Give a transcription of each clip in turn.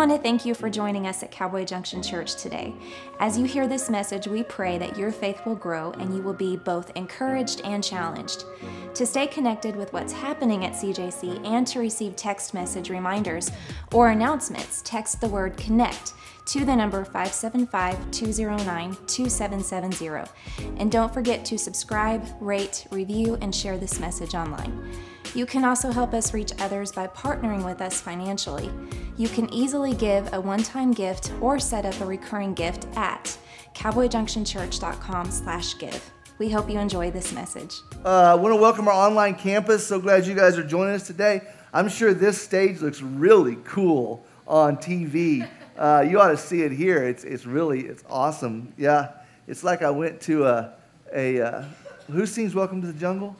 want to thank you for joining us at Cowboy Junction Church today. As you hear this message, we pray that your faith will grow and you will be both encouraged and challenged. To stay connected with what's happening at CJC and to receive text message reminders or announcements, text the word CONNECT to the number 575 209 2770. And don't forget to subscribe, rate, review, and share this message online. You can also help us reach others by partnering with us financially. You can easily give a one-time gift or set up a recurring gift at cowboyjunctionchurch.com/give. We hope you enjoy this message. Uh, I want to welcome our online campus. So glad you guys are joining us today. I'm sure this stage looks really cool on TV. Uh, you ought to see it here. It's, it's really, it's awesome. Yeah, it's like I went to a, a uh, who sings Welcome to the Jungle?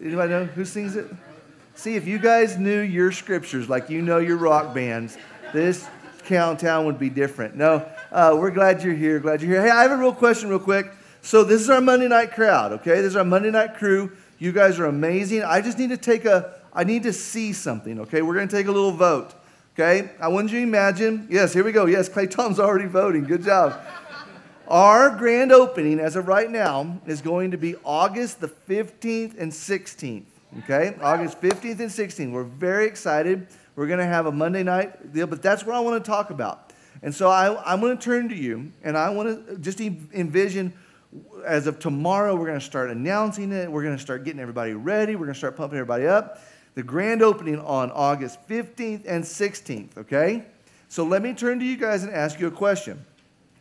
Anybody know who sings it? See, if you guys knew your scriptures like you know your rock bands, this countdown would be different. No, uh, we're glad you're here. Glad you're here. Hey, I have a real question, real quick. So this is our Monday night crowd, okay? This is our Monday night crew. You guys are amazing. I just need to take a, I need to see something, okay? We're going to take a little vote, okay? I want you to imagine. Yes, here we go. Yes, Clay Tom's already voting. Good job. Our grand opening, as of right now, is going to be August the 15th and 16th. Okay? August 15th and 16th. We're very excited. We're going to have a Monday night deal, but that's what I want to talk about. And so I, am going to turn to you, and I want to just envision as of tomorrow, we're going to start announcing it. We're going to start getting everybody ready. We're going to start pumping everybody up. The grand opening on August 15th and 16th, okay? So let me turn to you guys and ask you a question.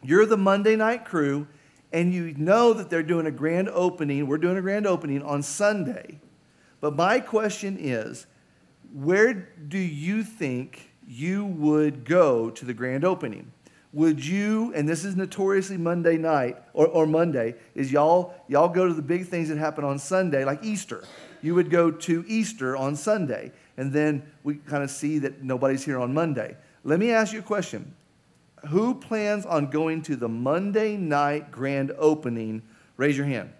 You're the Monday night crew, and you know that they're doing a grand opening. We're doing a grand opening on Sunday. But my question is where do you think you would go to the grand opening? Would you, and this is notoriously Monday night or, or Monday, is y'all, y'all go to the big things that happen on Sunday, like Easter. You would go to Easter on Sunday, and then we kind of see that nobody's here on Monday. Let me ask you a question who plans on going to the Monday night grand opening? Raise your hand.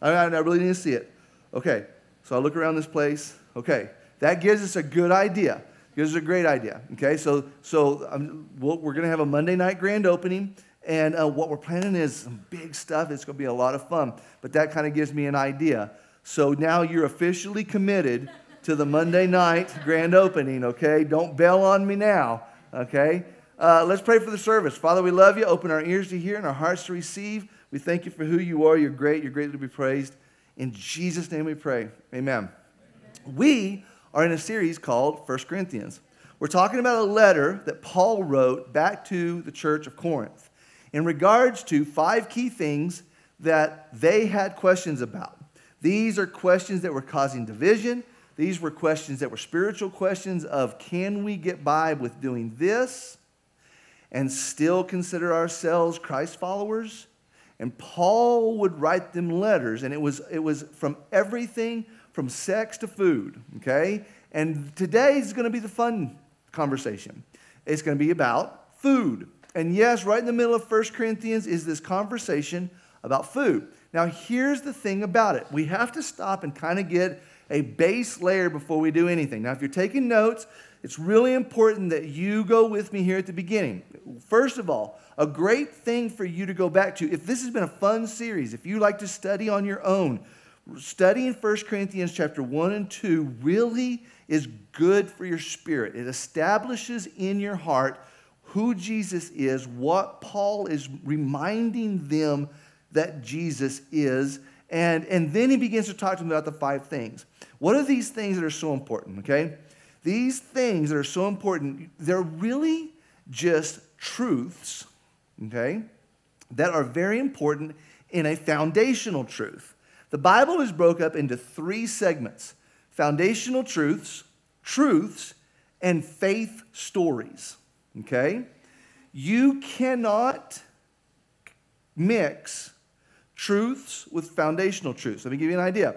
I, I really need to see it. Okay, so I look around this place. Okay, that gives us a good idea. Gives us a great idea. Okay, so so um, we we are going to have a Monday night grand opening, and uh, what we're planning is some big stuff. It's going to be a lot of fun. But that kind of gives me an idea. So now you're officially committed to the Monday night grand opening. Okay, don't bail on me now. Okay, uh, let's pray for the service. Father, we love you. Open our ears to hear and our hearts to receive. We thank you for who you are. You're great. You're greatly to be praised. In Jesus' name we pray. Amen. Amen. We are in a series called 1 Corinthians. We're talking about a letter that Paul wrote back to the church of Corinth in regards to five key things that they had questions about. These are questions that were causing division. These were questions that were spiritual questions of can we get by with doing this? And still consider ourselves Christ followers. And Paul would write them letters, and it was, it was from everything from sex to food, okay? And today is to be the fun conversation. It's to be about food. And yes, right in the middle of 1 Corinthians is this conversation about food. Now, here's the thing about it we have to stop and kind of get a base layer before we do anything. Now, if you're taking notes, it's really important that you go with me here at the beginning. First of all, a great thing for you to go back to, if this has been a fun series, if you like to study on your own, studying 1 Corinthians chapter 1 and 2 really is good for your spirit. It establishes in your heart who Jesus is, what Paul is reminding them that Jesus is, and, and then he begins to talk to them about the five things. What are these things that are so important, okay? These things that are so important, they're really just truths, okay, that are very important in a foundational truth. The Bible is broke up into three segments foundational truths, truths, and faith stories, okay? You cannot mix truths with foundational truths. Let me give you an idea.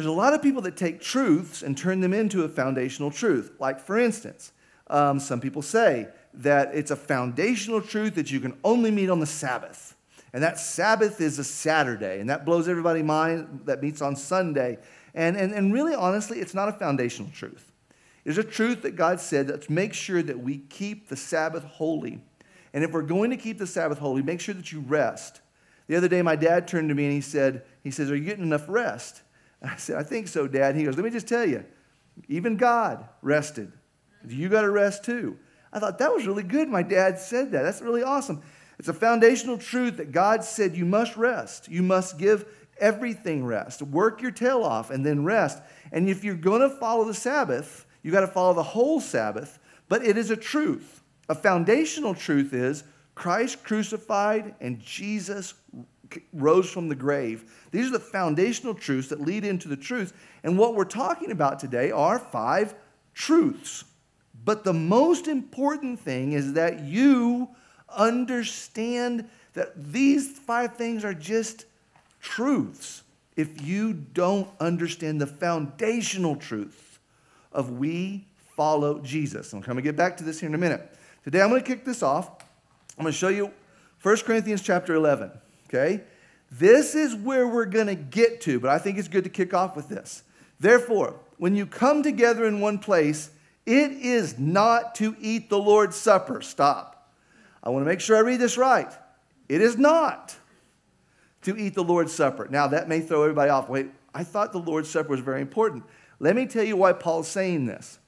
There's a lot of people that take truths and turn them into a foundational truth. Like, for instance, um, some people say that it's a foundational truth that you can only meet on the Sabbath. And that Sabbath is a Saturday, and that blows everybody's mind that meets on Sunday. And, and, and really, honestly, it's not a foundational truth. It is a truth that God said that make sure that we keep the Sabbath holy. And if we're going to keep the Sabbath holy, make sure that you rest. The other day, my dad turned to me and he said, he says, Are you getting enough rest? I said, I think so, Dad. He goes, Let me just tell you, even God rested. You got to rest too. I thought that was really good. My dad said that. That's really awesome. It's a foundational truth that God said you must rest. You must give everything rest. Work your tail off and then rest. And if you're going to follow the Sabbath, you got to follow the whole Sabbath. But it is a truth. A foundational truth is Christ crucified and Jesus rose from the grave. These are the foundational truths that lead into the truth. And what we're talking about today are five truths. But the most important thing is that you understand that these five things are just truths. If you don't understand the foundational truth of we follow Jesus. I'm going to get back to this here in a minute. Today I'm going to kick this off. I'm going to show you 1 Corinthians chapter 11. Okay? This is where we're going to get to, but I think it's good to kick off with this. Therefore, when you come together in one place, it is not to eat the Lord's Supper. Stop. I want to make sure I read this right. It is not to eat the Lord's Supper. Now, that may throw everybody off. Wait, I thought the Lord's Supper was very important. Let me tell you why Paul's saying this.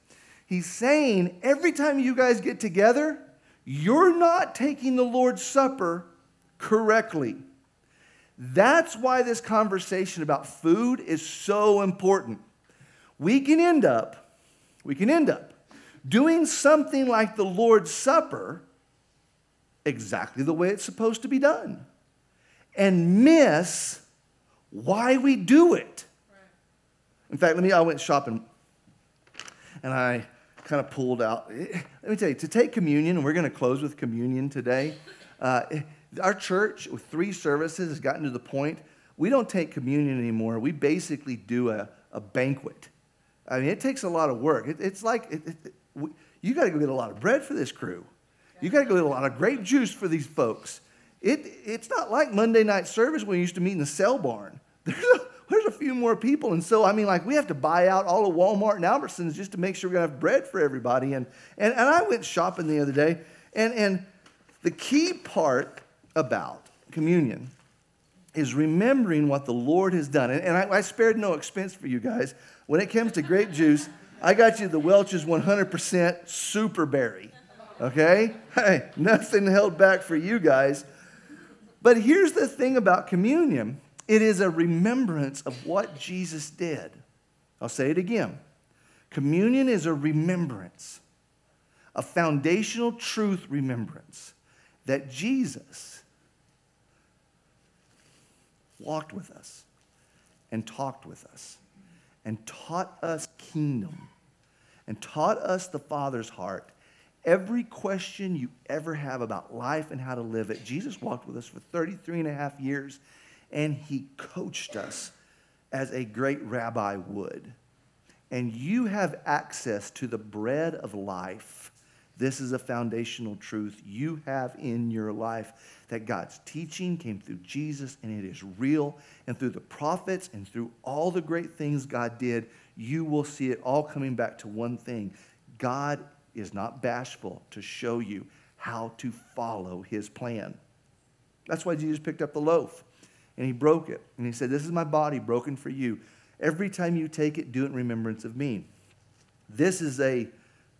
He's saying every time you guys get together, you're not taking the Lord's Supper correctly. That's why this conversation about food is so important. We can end up, we can end up doing something like the Lord's Supper exactly the way it's supposed to be done and miss why we do it. In fact, let me, I went shopping and I kind of pulled out. Let me tell you, to take communion, and we're going to close with communion today. Uh, our church, with three services, has gotten to the point we don't take communion anymore. We basically do a, a banquet. I mean, it takes a lot of work. It, it's like it, it, we, you got to go get a lot of bread for this crew. You got to go get a lot of grape juice for these folks. It, it's not like Monday night service when we used to meet in the cell barn. There's a, there's a few more people. And so, I mean, like, we have to buy out all of Walmart and Albertsons just to make sure we're going to have bread for everybody. And, and, and I went shopping the other day, and, and the key part about communion is remembering what the Lord has done. And, and I, I, spared no expense for you guys. When it comes to grape juice, I got you the Welch's 100% super berry. Okay? Hey, nothing held back for you guys. But here's the thing about communion it is a remembrance of what Jesus did. I'll say it again. Communion is a remembrance, a foundational truth remembrance that Jesus walked with us and talked with us and taught us kingdom and taught us the Father's heart. Every question you ever have about life and how to live it, Jesus walked with us for 33 and a half years and he coached us as a great rabbi would. And you have access to the bread of life. This is a foundational truth you have in your life that God's teaching came through Jesus and it is real. And through the prophets and through all the great things God did, you will see it all coming back to one thing God is not bashful to show you how to follow his plan. That's why Jesus picked up the loaf and he broke it. And he said, This is my body broken for you. Every time you take it, do it in remembrance of me. This is a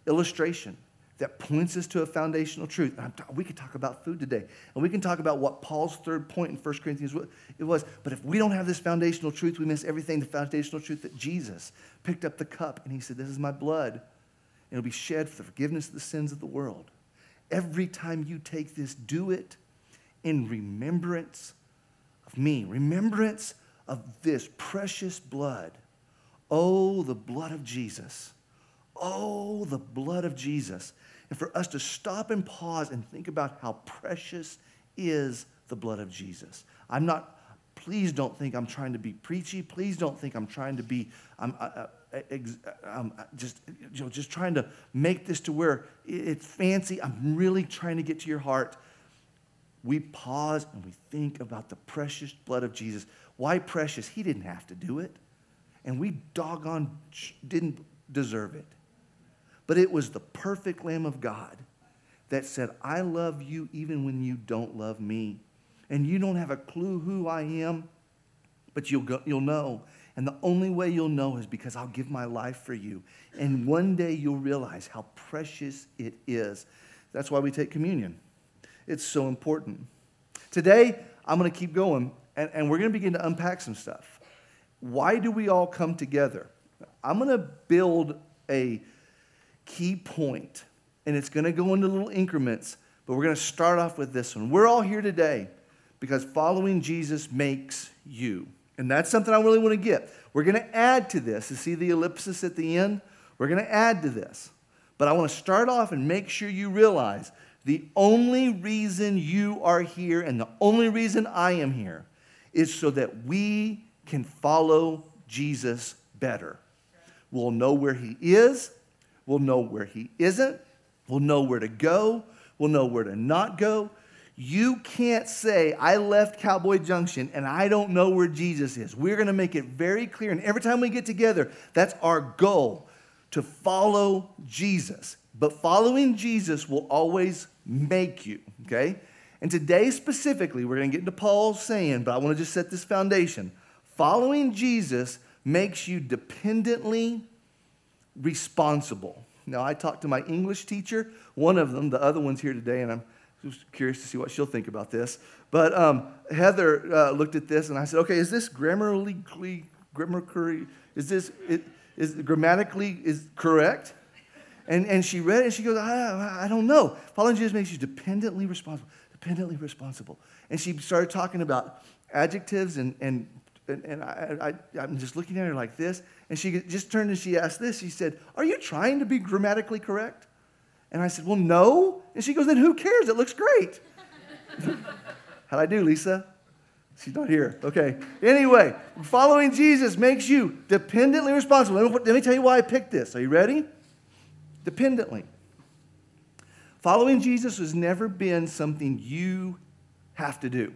illustration that points us to a foundational truth. We could talk about food today, and we can talk about what Paul's third point in 1 Corinthians it was. But if we don't have this foundational truth, we miss everything. The foundational truth that Jesus picked up the cup and he said, "This is my blood. It'll be shed for the forgiveness of the sins of the world." Every time you take this, do it in remembrance of me, remembrance of this precious blood. Oh, the blood of Jesus. Oh, the blood of Jesus. And for us to stop and pause and think about how precious is the blood of Jesus. I'm not, please don't think I'm trying to be preachy. Please don't think I'm trying to be, I'm, uh, uh, I'm just, you know, just trying to make this to where it's fancy. I'm really trying to get to your heart we pause and we think about the precious blood of Jesus. Why precious? He didn't have to do it. And we doggone didn't deserve it. But it was the perfect Lamb of God that said, I love you even when you don't love me. And you don't have a clue who I am, but you'll, go, you'll know. And the only way you'll know is because I'll give my life for you. And one day you'll realize how precious it is. That's why we take communion. It's so important. Today, I'm going to keep going, and, and we're going to begin to unpack some stuff. Why do we all come together? I'm going to build a key point, and it's going to go into little increments, but we're going to start off with this one. We're all here today because following Jesus makes you. And that's something I really want to get. We're going to add to this. You see the ellipsis at the end? We're going to add to this. But I want to start off and make sure you realize the only reason you are here and the only reason I am here is so that we can follow Jesus better. We'll know where he is, we'll know where he isn't, we'll know where to go, we'll know where to not go. You can't say, I left Cowboy Junction and I don't know where Jesus is. We're going to make it very clear. And every time we get together, that's our goal to follow Jesus. But following Jesus will always make you, okay? And today specifically, we're going to get into Paul's saying, but I want to just set this foundation. Following Jesus makes you dependently responsible. Now, I talked to my English teacher, one of them, the other one's here today, and I'm just curious to see what she'll think about this. But um, Heather uh, looked at this, and I said, okay, is this grammatically, grammatically, is this, it, is grammatically is correct? And, and she read it, and she goes, I, I don't know. Following Jesus makes you dependently responsible, dependently responsible. And she started talking about adjectives and, and and, and I, I, am just looking at her like this. And she just turned and she asked this. She said, Are you trying to be grammatically correct? And I said, Well, no. And she goes, Then who cares? It looks great. How'd I do, Lisa? She's not here. Okay. Anyway, following Jesus makes you dependently responsible. Let me tell you why I picked this. Are you ready? Dependently. Following Jesus has never been something you have to do.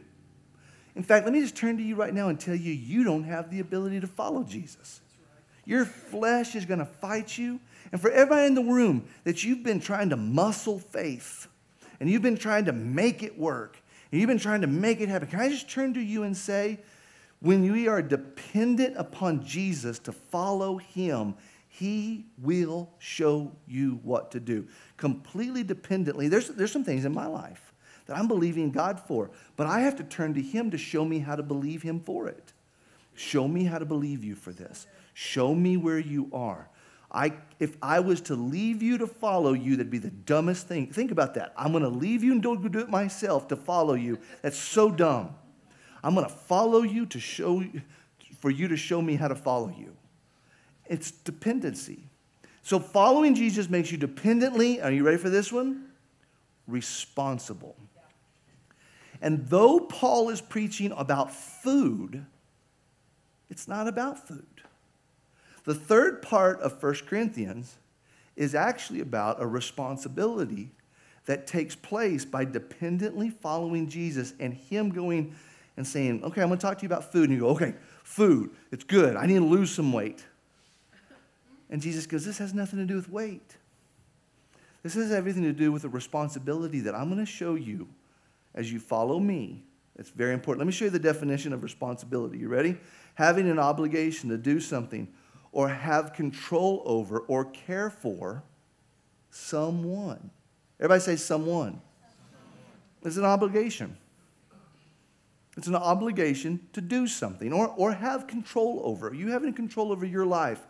In fact, let me just turn to you right now and tell you you don't have the ability to follow Jesus. Your flesh is going to fight you. And for everybody in the room that you've been trying to muscle faith and you've been trying to make it work and you've been trying to make it happen, can I just turn to you and say, when we are dependent upon Jesus to follow him, he will show you what to do. Completely dependently. There's, there's some things in my life that I'm believing God for. But I have to turn to Him to show me how to believe Him for it. Show me how to believe you for this. Show me where you are. I, if I was to leave you to follow you, that'd be the dumbest thing. Think about that. I'm going to leave you and don't do it myself to follow you. That's so dumb. I'm going to follow you to show for you to show me how to follow you. It's dependency. So following Jesus makes you dependently, are you ready for this one? Responsible. And though Paul is preaching about food, it's not about food. The third part of 1 Corinthians is actually about a responsibility that takes place by dependently following Jesus and Him going and saying, Okay, I'm to talk to you about food. And you go, Okay, food, it's good. I need to lose some weight. And Jesus goes, This has nothing to do with weight. This has everything to do with a responsibility that I'm to show you as you follow me. It's very important. Let me show you the definition of responsibility. You ready? Having an obligation to do something or have control over or care for someone. Everybody say someone. It's an obligation. It's an obligation to do something or, or have control over. You having control over your life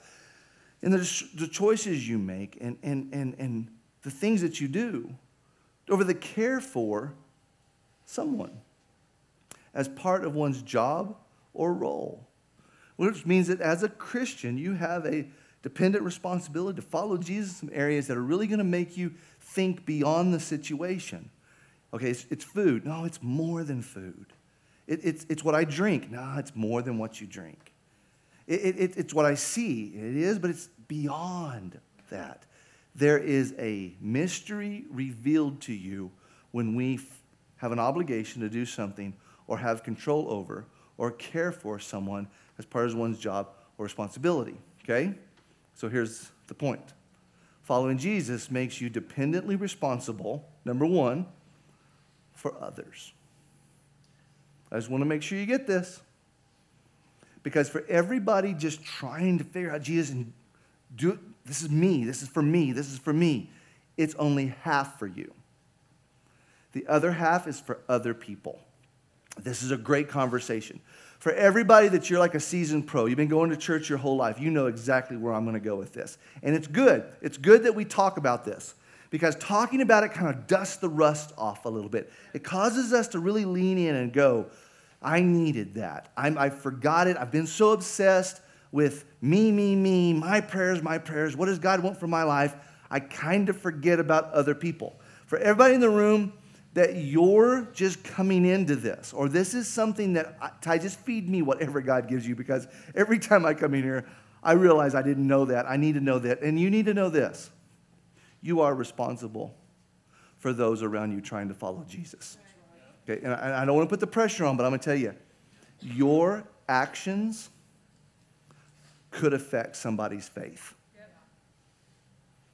and the, the choices you make and, and, and, and the things that you do, over the care for someone as part of one's job or role. Which means that as a Christian, you have a dependent responsibility to follow Jesus in areas that are really going to make you think beyond the situation. Okay, it's, it's food. No, it's more than food. It, it's, it's what I drink. No, it's more than what you drink. It, it, it's what I see. It is, but it's beyond that. There is a mystery revealed to you when we have an obligation to do something or have control over or care for someone as part of one's job or responsibility. Okay? So here's the point Following Jesus makes you dependently responsible, number one, for others. I just want to make sure you get this. Because for everybody just trying to figure out Jesus and do this is me, this is for me, this is for me, it's only half for you. The other half is for other people. This is a great conversation. For everybody that you're like a seasoned pro, you've been going to church your whole life, you know exactly where I'm going to go with this. And it's good. It's good that we talk about this because talking about it kind of dusts the rust off a little bit. It causes us to really lean in and go, I needed that. I'm, I forgot it. I've been so obsessed with me, me, me, my prayers, my prayers. What does God want for my life? I kind of forget about other people. For everybody in the room, that you're just coming into this, or this is something that I just feed me whatever God gives you because every time I come in here, I realize I didn't know that. I need to know that. And you need to know this you are responsible for those around you trying to follow Jesus. Okay, and I, I don't want to put the pressure on, but I'm going to tell you your actions could affect somebody's faith.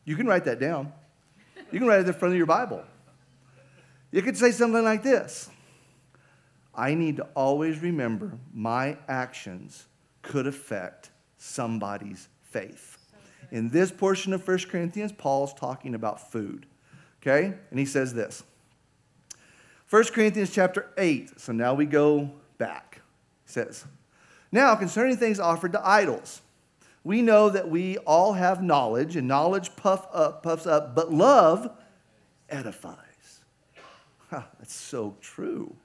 You can write that down. You can write it in front of your Bible. You could say something like this I need to always remember my actions could affect somebody's faith. In this portion of 1 Corinthians, Paul's talking about food. Okay? And he says this 1 Corinthians chapter 8. So now we go back. He says, Now concerning things offered to idols, we know that we all have knowledge, and knowledge puff up, puffs up, but love edifies. Huh, that's so true.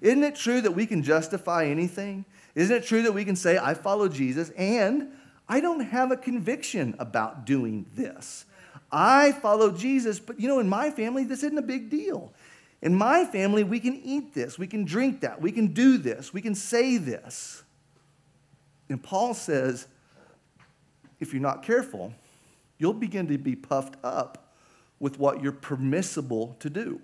Isn't it true that we can justify anything? Isn't it true that we can say, I follow Jesus and I don't have a conviction about doing this? I follow Jesus, but you know, in my family, this isn't a big deal. In my family, we can eat this, we can drink that, we can do this, we can say this. And Paul says, if you're not careful, you'll begin to be puffed up with what you're permissible to do.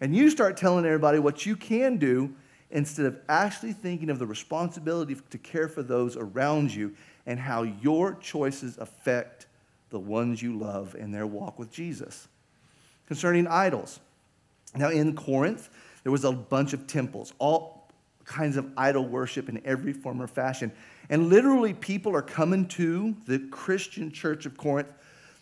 And you start telling everybody what you can do instead of actually thinking of the responsibility to care for those around you and how your choices affect the ones you love in their walk with Jesus. Concerning idols, now, in Corinth, there was a bunch of temples, all kinds of idol worship in every form or fashion. And literally, people are coming to the Christian church of Corinth,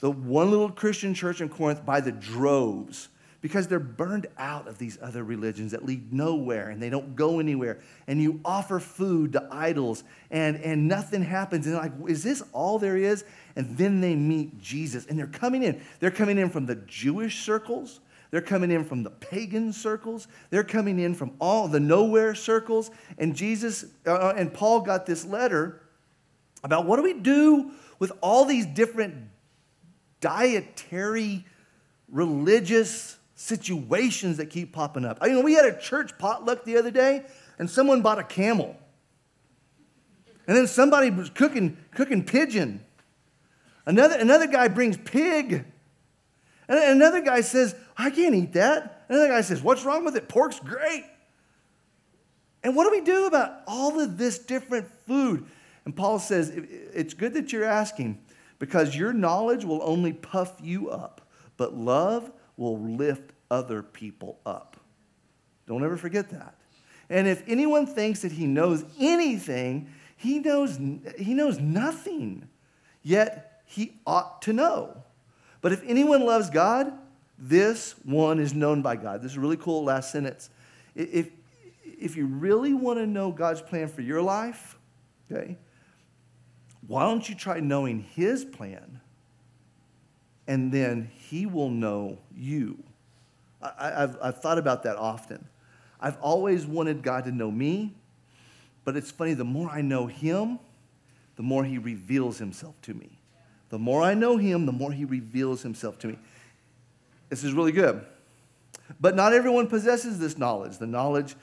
the one little Christian church in Corinth, by the droves because they're burned out of these other religions that lead nowhere and they don't go anywhere. And you offer food to idols and, and nothing happens. And like, is this all there is? And then they meet Jesus and they're coming in. They're coming in from the Jewish circles they're coming in from the pagan circles. They're coming in from all the nowhere circles. And Jesus uh, uh, and Paul got this letter about what do we do with all these different dietary, religious situations that keep popping up. I mean, we had a church potluck the other day, and someone bought a camel. And then somebody was cooking, cooking pigeon. Another, another guy brings pig. And another guy says, I can't eat that. Another guy says, What's wrong with it? Pork's great. And what do we do about all of this different food? And Paul says, It's good that you're asking because your knowledge will only puff you up, but love will lift other people up. Don't ever forget that. And if anyone thinks that he knows anything, he knows, he knows nothing, yet he ought to know. But if anyone loves God, this one is known by God. This is a really cool last sentence. If, if you really want to know God's plan for your life, okay, why don't you try knowing His plan? And then He will know you. I, have I've thought about that often. I've always wanted God to know me, but it's funny, the more I know Him, the more He reveals Himself to me. The more I know him, the more he reveals himself to me. This is really good. But not everyone possesses this knowledge. The knowledge,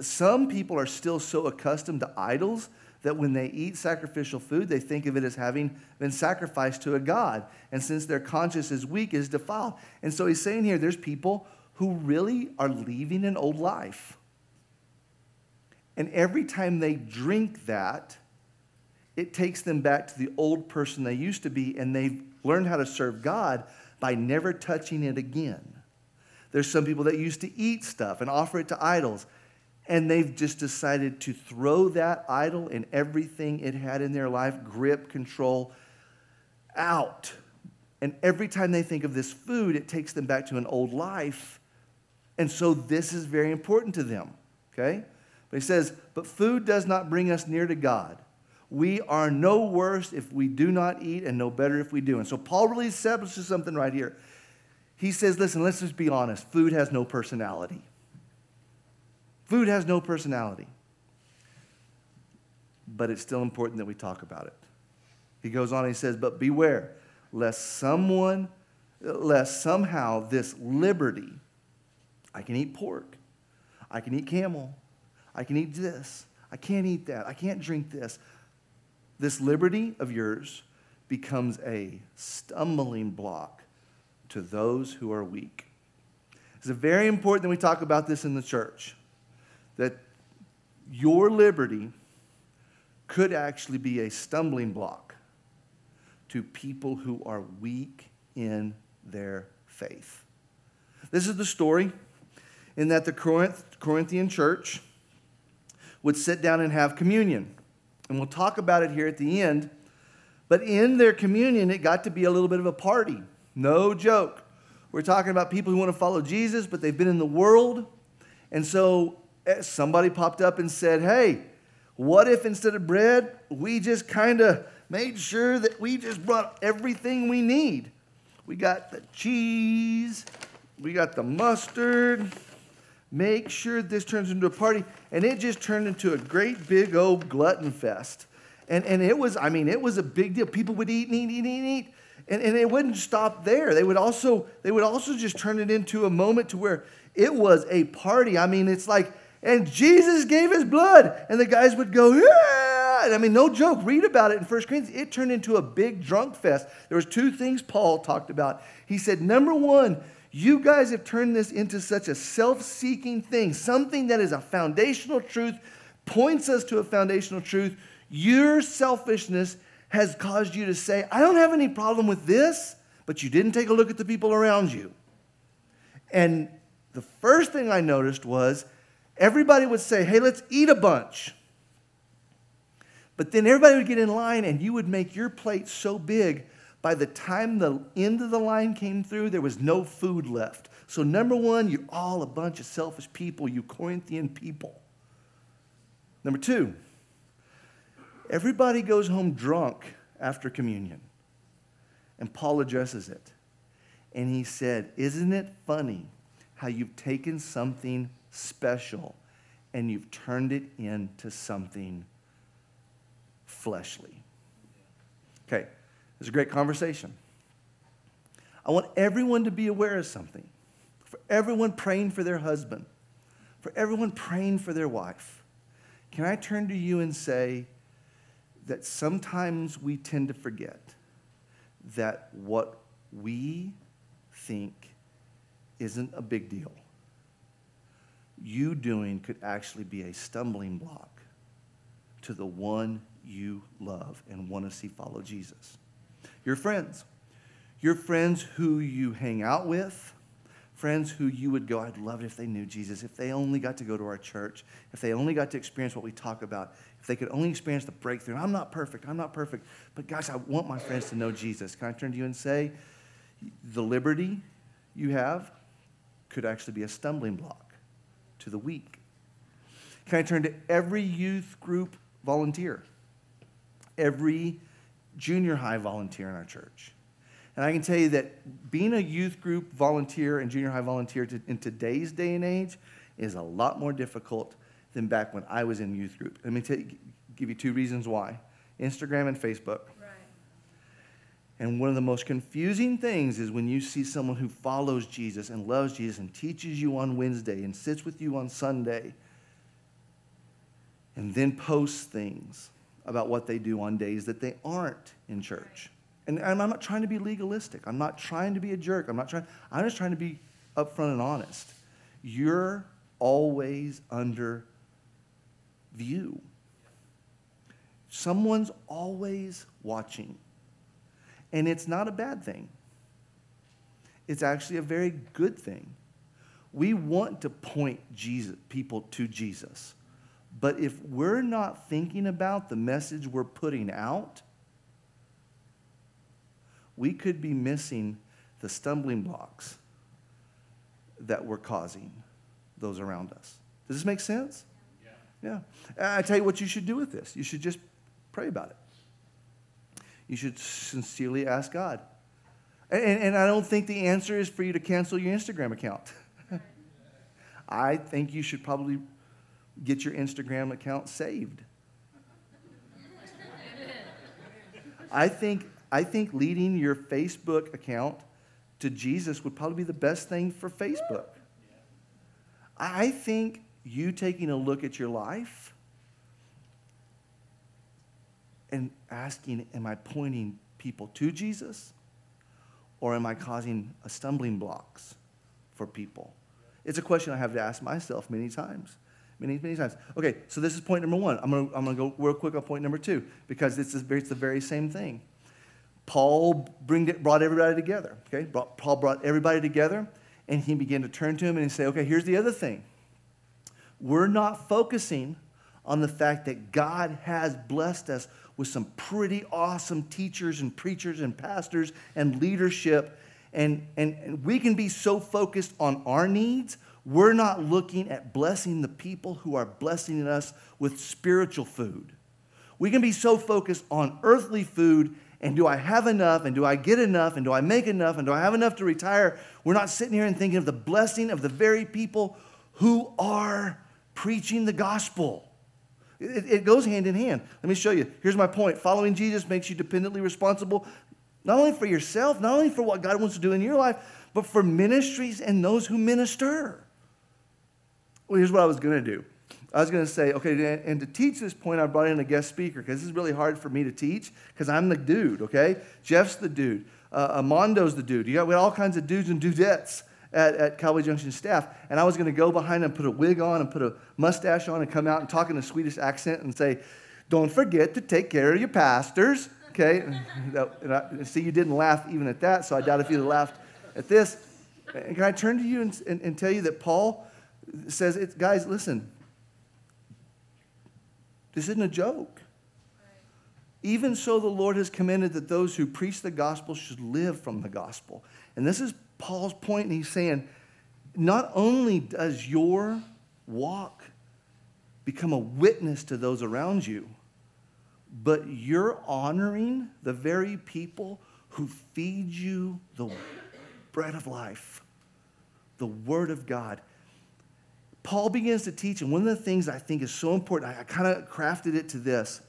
some people are still so accustomed to idols that when they eat sacrificial food, they think of it as having been sacrificed to a god. And since their conscience is weak, is defiled. And so he's saying here there's people who really are leaving an old life. And every time they drink that, it takes them back to the old person they used to be, and they've learned how to serve God by never touching it again. There's some people that used to eat stuff and offer it to idols, and they've just decided to throw that idol and everything it had in their life grip, control out. And every time they think of this food, it takes them back to an old life. And so this is very important to them. Okay? But he says, But food does not bring us near to God. We are no worse if we do not eat and no better if we do. And so Paul really establishes something right here. He says, Listen, let's just be honest. Food has no personality. Food has no personality. But it's still important that we talk about it. He goes on and he says, But beware, lest someone, lest somehow this liberty, I can eat pork, I can eat camel, I can eat this, I can't eat that, I can't drink this. This liberty of yours becomes a stumbling block to those who are weak. It's very important that we talk about this in the church that your liberty could actually be a stumbling block to people who are weak in their faith. This is the story in that the Corinth, Corinthian church would sit down and have communion. And we'll talk about it here at the end. But in their communion, it got to be a little bit of a party. No joke. We're talking about people who want to follow Jesus, but they've been in the world. And so Eh, somebody popped up and said, Hey, what if instead of bread, we just kind of made sure that we just brought everything we need? We got the cheese, we got the mustard. Make sure this turns into a party. And it just turned into a great big old glutton fest. And, and it was, I mean, it was a big deal. People would eat and eat, eat, eat, and eat. And, and it wouldn't stop there. They would also, they would also just turn it into a moment to where it was a party. I mean, it's like, and Jesus gave his blood. And the guys would go, yeah. I mean, no joke. Read about it in 1 Corinthians. It turned into a big drunk fest. There was two things Paul talked about. He said, number one, you guys have turned this into such a self seeking thing, something that is a foundational truth, points us to a foundational truth. Your selfishness has caused you to say, I don't have any problem with this, but you didn't take a look at the people around you. And the first thing I noticed was everybody would say, Hey, let's eat a bunch. But then everybody would get in line and you would make your plate so big by the time the end of the line came through, there was no food left. So, number one, you're all a bunch of selfish people, you Corinthian people. Number two, everybody goes home drunk after communion. And Paul addresses it. And he said, Isn't it funny how you've taken something special and you've turned it into something fleshly? Okay, it's a great conversation. I want everyone to be aware of something. For everyone praying for their husband, for everyone praying for their wife. Can I turn to you and say that sometimes we tend to forget that what we think isn't a big deal, you doing could actually be a stumbling block to the one you love and want to see follow Jesus your friends. Your friends who you hang out with, friends who you would go, I'd love it if they knew Jesus, if they only got to go to our church, if they only got to experience what we talk about, if they could only experience the breakthrough. I'm not perfect, I'm not perfect, but guys, I want my friends to know Jesus. Can I turn to you and say, the liberty you have could actually be a stumbling block to the weak? Can I turn to every youth group volunteer? Every junior high volunteer in our church. And I can tell you that being a youth group volunteer and junior high volunteer to, in today's day and age is a lot more difficult than back when I was in youth group. Let me you, give you two reasons why Instagram and Facebook. And one of the most confusing things is when you see someone who follows Jesus and loves Jesus and teaches you on Wednesday and sits with you on Sunday and then posts things about what they do on days that they aren't in church. And, I'm not trying to be legalistic. I'm not trying to be a jerk. I'm not trying, I'm just trying to be upfront and honest. You're always under view. Someone's always watching. And it's not a bad thing, it's actually a very good thing. We want to point Jesus, people to Jesus. But if we're not thinking about the message we're putting out, we could be missing the stumbling blocks that we're causing those around us. Does this make sense? Yeah. yeah. I tell you what you should do with this. You should just pray about it. You should sincerely ask God. And, and I don't think the answer is for you to cancel your Instagram account. I think you should probably get your Instagram account saved. I think, I think leading your Facebook account to Jesus would probably be the best thing for Facebook. I think you taking a look at your life and asking, Am I pointing people to Jesus? Or am I causing a stumbling blocks for people? It's a question I have to ask myself many times. Many, many times. Okay, so this is point number one. I'm to I'm gonna go real quick on point number two because it's, it's the very same thing. Paul bring, brought everybody together. Okay, brought, Paul brought everybody together and he began to turn to him and say, Okay, here's the other thing. We're not focusing on the fact that God has blessed us with some pretty awesome teachers and preachers and pastors and leadership. And, and, and we can be so focused on our needs, we're not looking at blessing the people who are blessing us with spiritual food. We can be so focused on earthly food and do I have enough and do I get enough and do I make enough and do I have enough to retire? We're not sitting here and thinking of the blessing of the very people who are preaching the gospel. It, it, goes hand in hand. Let me show you. Here's my point. Following Jesus makes you dependently responsible, not only for yourself, not only for what God wants to do in your life, but for ministries and those who minister. Well, here's what I was going to do. I was going to say, okay, and to teach this point, I brought in a guest speaker because this is really hard for me to teach because I'm the dude, okay? Jeff's the dude. Uh, Amondo's the dude. You got, we got all kinds of dudes and dudettes at, at Cowboy Junction staff. And I was going to go behind and put a wig on and put a mustache on and come out and talk in a Swedish accent and say, don't forget to take care of your pastors, okay? and I, see, you didn't laugh even at that, so I doubt if you'd have laughed at this. And can I turn to you and, and, and tell you that Paul says, guys, listen, this isn't a joke. Even so, the Lord has commanded that those who preach the gospel should live from the gospel. And this is Paul's point, and he's saying, not only does your walk become a witness to those around you, but you're honoring the very people who feed you the bread of life, the Word of God. Paul begins to teach, and one of the things I think is so important, I, kind of crafted it to this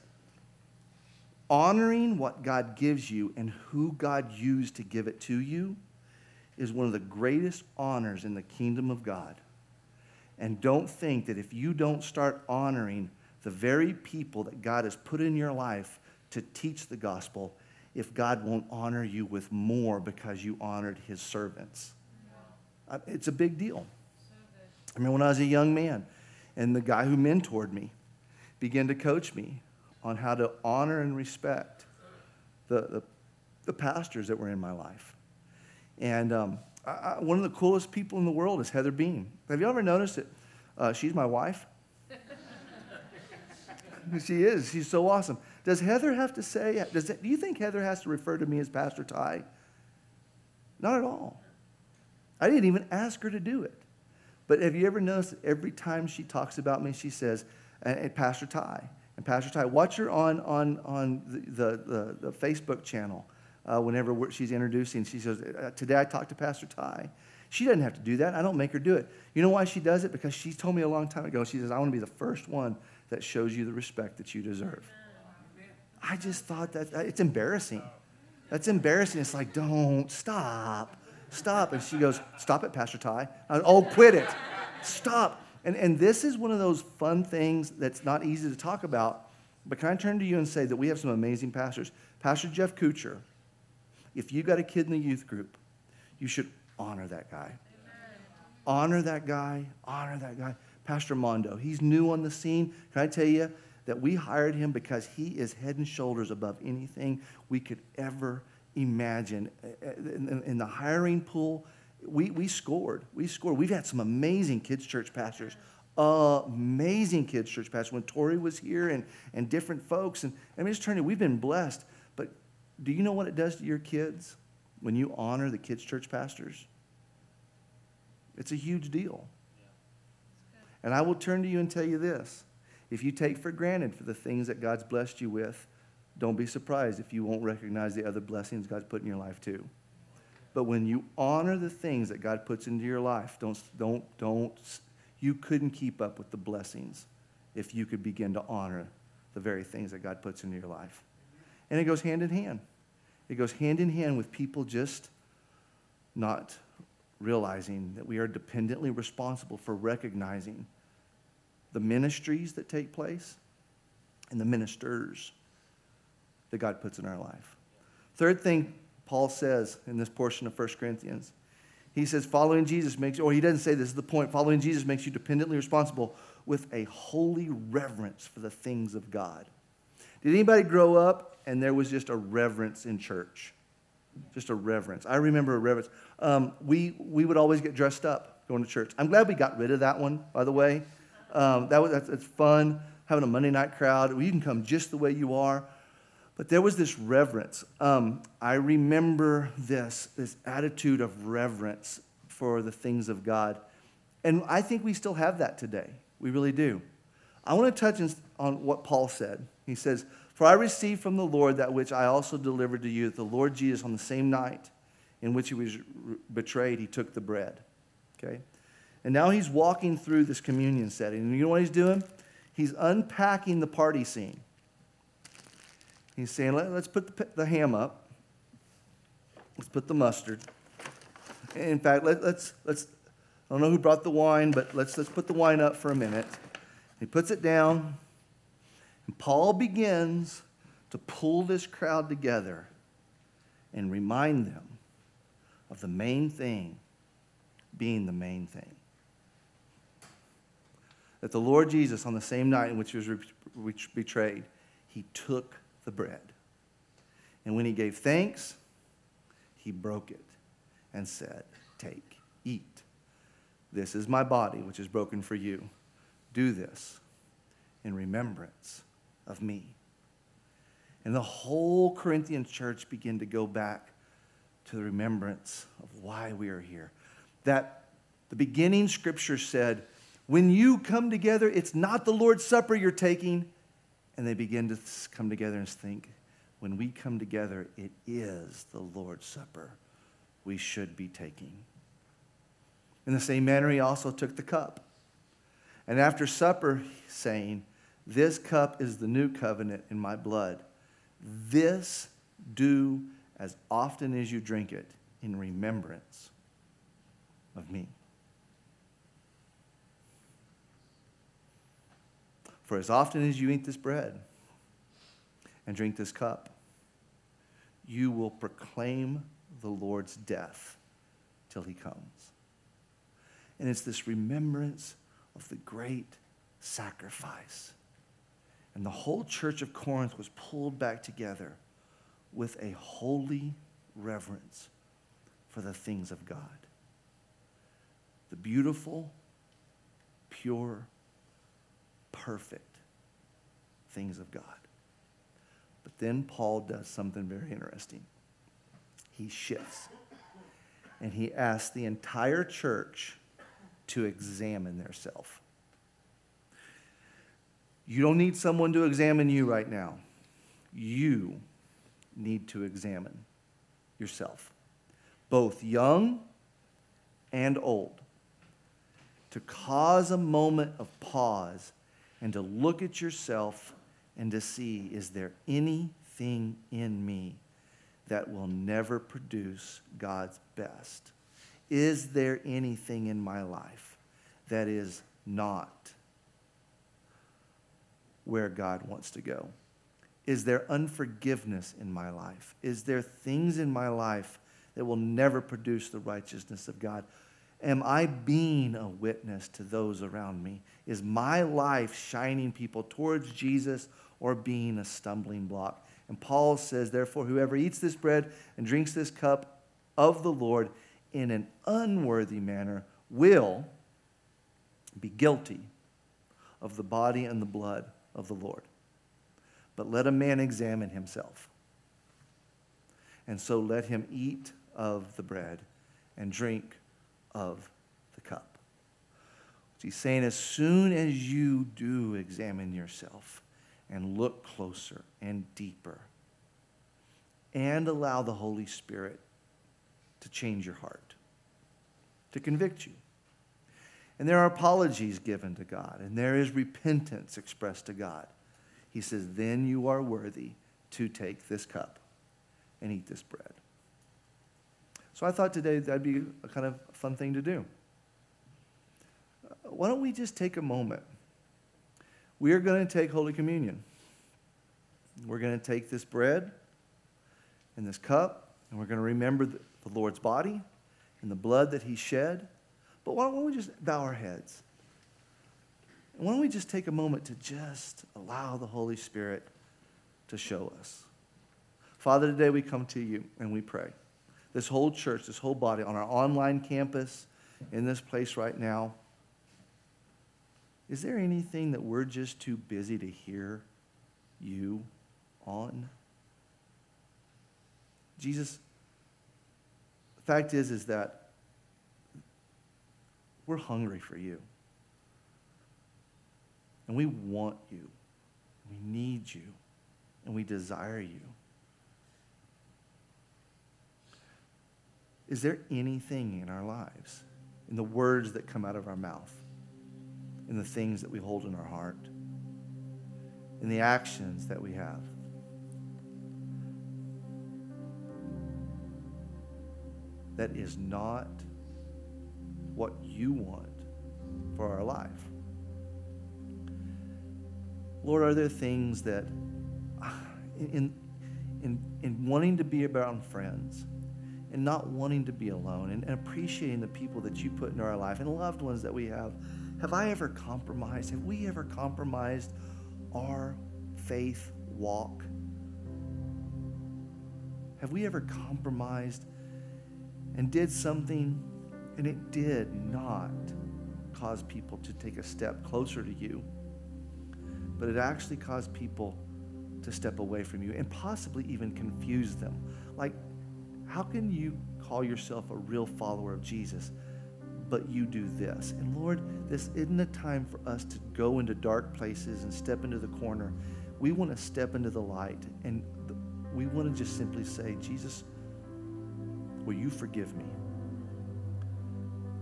honoring what God gives you and who God used to give it to you is one of the greatest honors in the kingdom of God. And don't think that if you don't start honoring the very people that God has put in your life to teach the gospel, if God won't honor you with more because you honored his servants. It's a big deal. I mean, when I was a young man, and the guy who mentored me began to coach me on how to honor and respect the, the, the pastors that were in my life. And um, I, one of the coolest people in the world is Heather Beam. Have you ever noticed that Uh, she's my wife. she is. She's so awesome. Does Heather have to say, does do you think Heather has to refer to me as Pastor Ty? Not at all. I didn't even ask her to do it. But have you ever noticed that every time she talks about me, she says, and Pastor Ty, and Pastor Ty, watch her on, on, on the, the, the Facebook channel uh, whenever she's introducing. She says, uh, Today I talked to Pastor Ty. She doesn't have to do that. I don't make her do it. You know why she does it? Because she told me a long time ago, she says, I want to be the first one that shows you the respect that you deserve. I just thought that uh, it's embarrassing. That's embarrassing. It's like, don't stop stop. And she goes, stop it, Pastor Ty. Oh, quit it. Stop. And, and this is one of those fun things that's not easy to talk about. But can I turn to you and say that we have some amazing pastors? Pastor Jeff Kuchar, if you got a kid in the youth group, you should honor that guy. Amen. Honor that guy. Honor that guy. Pastor Mondo, he's new on the scene. Can I tell you, that we hired him because he is head and shoulders above anything we could ever imagine. In, in the hiring pool, we, we scored. We scored. We've had some amazing kids' church pastors. Uh, amazing kids' church pastors. When Tori was here and, and different folks. And I mean, just turning, we've been blessed. Do you know what it does to your kids when you honor the kids' church pastors? It's a huge deal. And I will turn to you and tell you this. If you take for granted for the things that God's blessed you with, don't be surprised if you won't recognize the other blessings God's put in your life too. But when you honor the things that God puts into your life, don't, don't, don't, you couldn't keep up with the blessings if you could begin to honor the very things that God puts into your life. And it goes hand in hand. It goes hand in hand with people just not realizing that we are dependently responsible for recognizing the ministries that take place and the ministers that God puts in our life. Third thing Paul says in this portion of 1 Corinthians, he says, following Jesus makes, or he doesn't say this is the point, following Jesus makes you dependently responsible with a holy reverence for the things of God. Did anybody grow up and there was just a reverence in church? Just a reverence. I remember a reverence. Um, we, we would always get dressed up going to church. I'm glad we got rid of that one, by the way. Um, that was, that's, that's fun, having a Monday night crowd. You can come just the way you are. But there was this reverence. Um, I remember this, this attitude of reverence for the things of God. And I think we still have that today. We really do. I want to touch on what Paul said. He says, For I received from the Lord that which I also delivered to you, that the Lord Jesus, on the same night in which he was betrayed, he took the bread. Okay? And now he's walking through this communion setting. And you know what he's doing? He's unpacking the party scene. He's saying, Let, us put the, ham up. Let's put the mustard. In fact, let, let's, let's, I don't know who brought the wine, but let's, let's put the wine up for a minute. He puts it down, and Paul begins to pull this crowd together and remind them of the main thing being the main thing that the Lord Jesus, on the same night in which he was betrayed, he took the bread. And when he gave thanks, he broke it and said, Take, eat. This is my body, which is broken for you. Do this in remembrance of me. And the whole Corinthian church began to go back to the remembrance of why we are here. That the beginning scripture said, when you come together, it's not the Lord's Supper you're taking. And they begin to come together and think, when we come together, it is the Lord's Supper we should be taking. In the same manner, he also took the cup. And after supper, saying, This cup is the new covenant in my blood. This do as often as you drink it in remembrance of me. For as often as you eat this bread and drink this cup, you will proclaim the Lord's death till he comes. And it's this remembrance of the great sacrifice. And the whole church of Corinth was pulled back together with a holy reverence for the things of God. The beautiful, pure, perfect things of God. But then Paul does something very interesting. He shifts and he asks the entire church to examine themselves. You don't need someone to examine you right now. You need to examine yourself, both young and old, to cause a moment of pause and to look at yourself and to see is there anything in me that will never produce God's best? Is there anything in my life that is not where God wants to go? Is there unforgiveness in my life? Is there things in my life that will never produce the righteousness of God? Am I being a witness to those around me? Is my life shining people towards Jesus or being a stumbling block? And Paul says, therefore, whoever eats this bread and drinks this cup of the Lord in an unworthy manner will be guilty of the body and the blood of the Lord. But let a man examine himself. And so let him eat of the bread and drink of the cup. He's saying, as soon as you do examine yourself and look closer and deeper and allow the Holy Spirit to change your heart, to convict you. And there are apologies given to God, and there is repentance expressed to God. He says, Then you are worthy to take this cup and eat this bread. So I thought today that'd be a kind of fun thing to do. Uh, why don't we just take a moment? We are going to take Holy Communion. We're going to take this bread and this cup, and we're going to remember the Lord's body and the blood that he shed. But why don't we just bow our heads? And Why don't we just take a moment to just allow the Holy Spirit to show us? Father, today we come to you and we pray. This whole church, this whole body, on our online campus, in this place right now, is there anything that we're just too busy to hear you on? Jesus, fact is, is that we're hungry for you. And we want you. We need you. And we desire you. Is there anything in our lives, in the words that come out of our mouth, in the things that we hold in our heart, in the actions that we have? That is not what you want for our life. Lord, are there things that, in, in, in wanting to be around friends and not wanting to be alone and, and appreciating the people that you put into our life and loved ones that we have, have I ever compromised? Have we ever compromised our faith walk? Have we ever compromised and did something and it did not cause people to take a step closer to you? but it actually caused people to step away from you and possibly even confuse them. Like, how can you call yourself a real follower of Jesus, but you do this? And Lord, this isn't a time for us to go into dark places and step into the corner. We want to step into the light and we want to just simply say, Jesus, will you forgive me?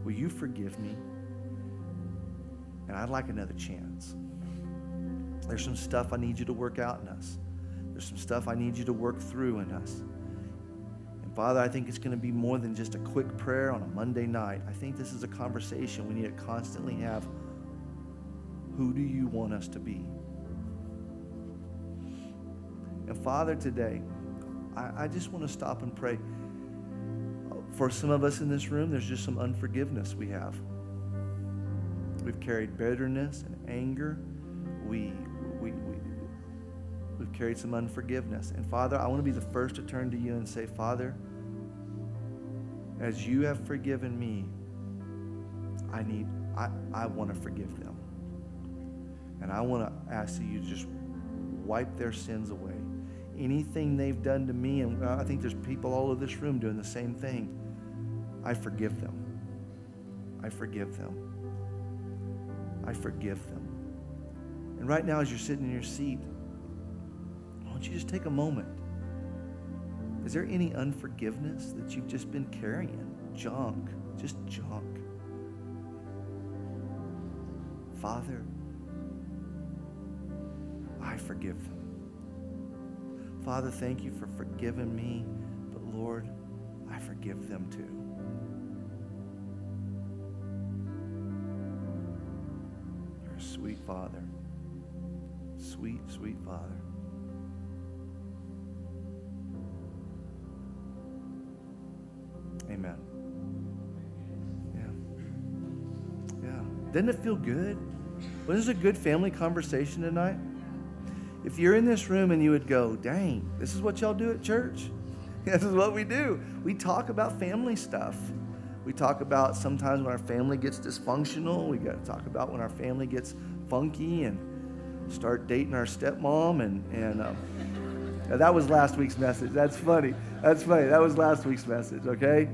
Will you forgive me? And I'd like another chance. There's some stuff I need you to work out in us. There's some stuff I need you to work through in us. And Father, I think it's going to be more than just a quick prayer on a Monday night. I think this is a conversation we need to constantly have. Who do you want us to be? And Father, today, I, I just want to stop and pray. For some of us in this room, there's just some unforgiveness we have. We've carried bitterness and anger. We we, we, we've carried some unforgiveness. And Father, I want to be the first to turn to you and say, Father, as you have forgiven me, I need, I, I want to forgive them. And I want to ask that you just wipe their sins away. Anything they've done to me, and uh, I think there's people all over this room doing the same thing, I forgive them. I forgive them. I forgive them. And right now, as you're sitting in your seat, why don't you just take a moment? Is there any unforgiveness that you've just been carrying? Junk, just junk. Father, I forgive them. Father, thank you for forgiving me, but Lord, I forgive them too. Sweet Father sweet, sweet Father. Amen. Yeah. Yeah. Doesn't it feel good? Wasn't this a good family conversation tonight? If you're in this room and you would go, dang, this is what y'all do at church? this is what we do. We talk about family stuff. We talk about sometimes when our family gets dysfunctional. We got to talk about when our family gets funky and start dating our stepmom. And, and um, that was last week's message. That's funny. That's funny. That was last week's message, okay?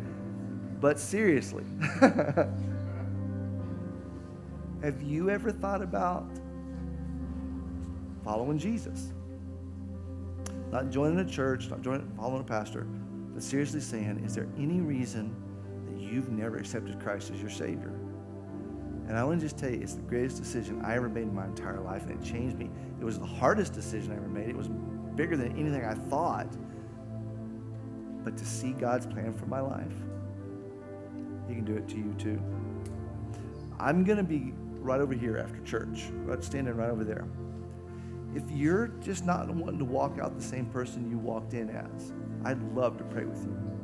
But seriously, have you ever thought about following Jesus? Not joining a church, not joining, following a pastor, but seriously saying, is there any reason that you've never accepted Christ as your Savior? And I want to just tell you, it's the greatest decision I ever made in my entire life, and it changed me. It was the hardest decision I ever made. It was bigger than anything I thought. But to see God's plan for my life, He can do it to you too. I'm going to be right over here after church, right, standing right over there. If you're just not wanting to walk out the same person you walked in as, I'd love to pray with you.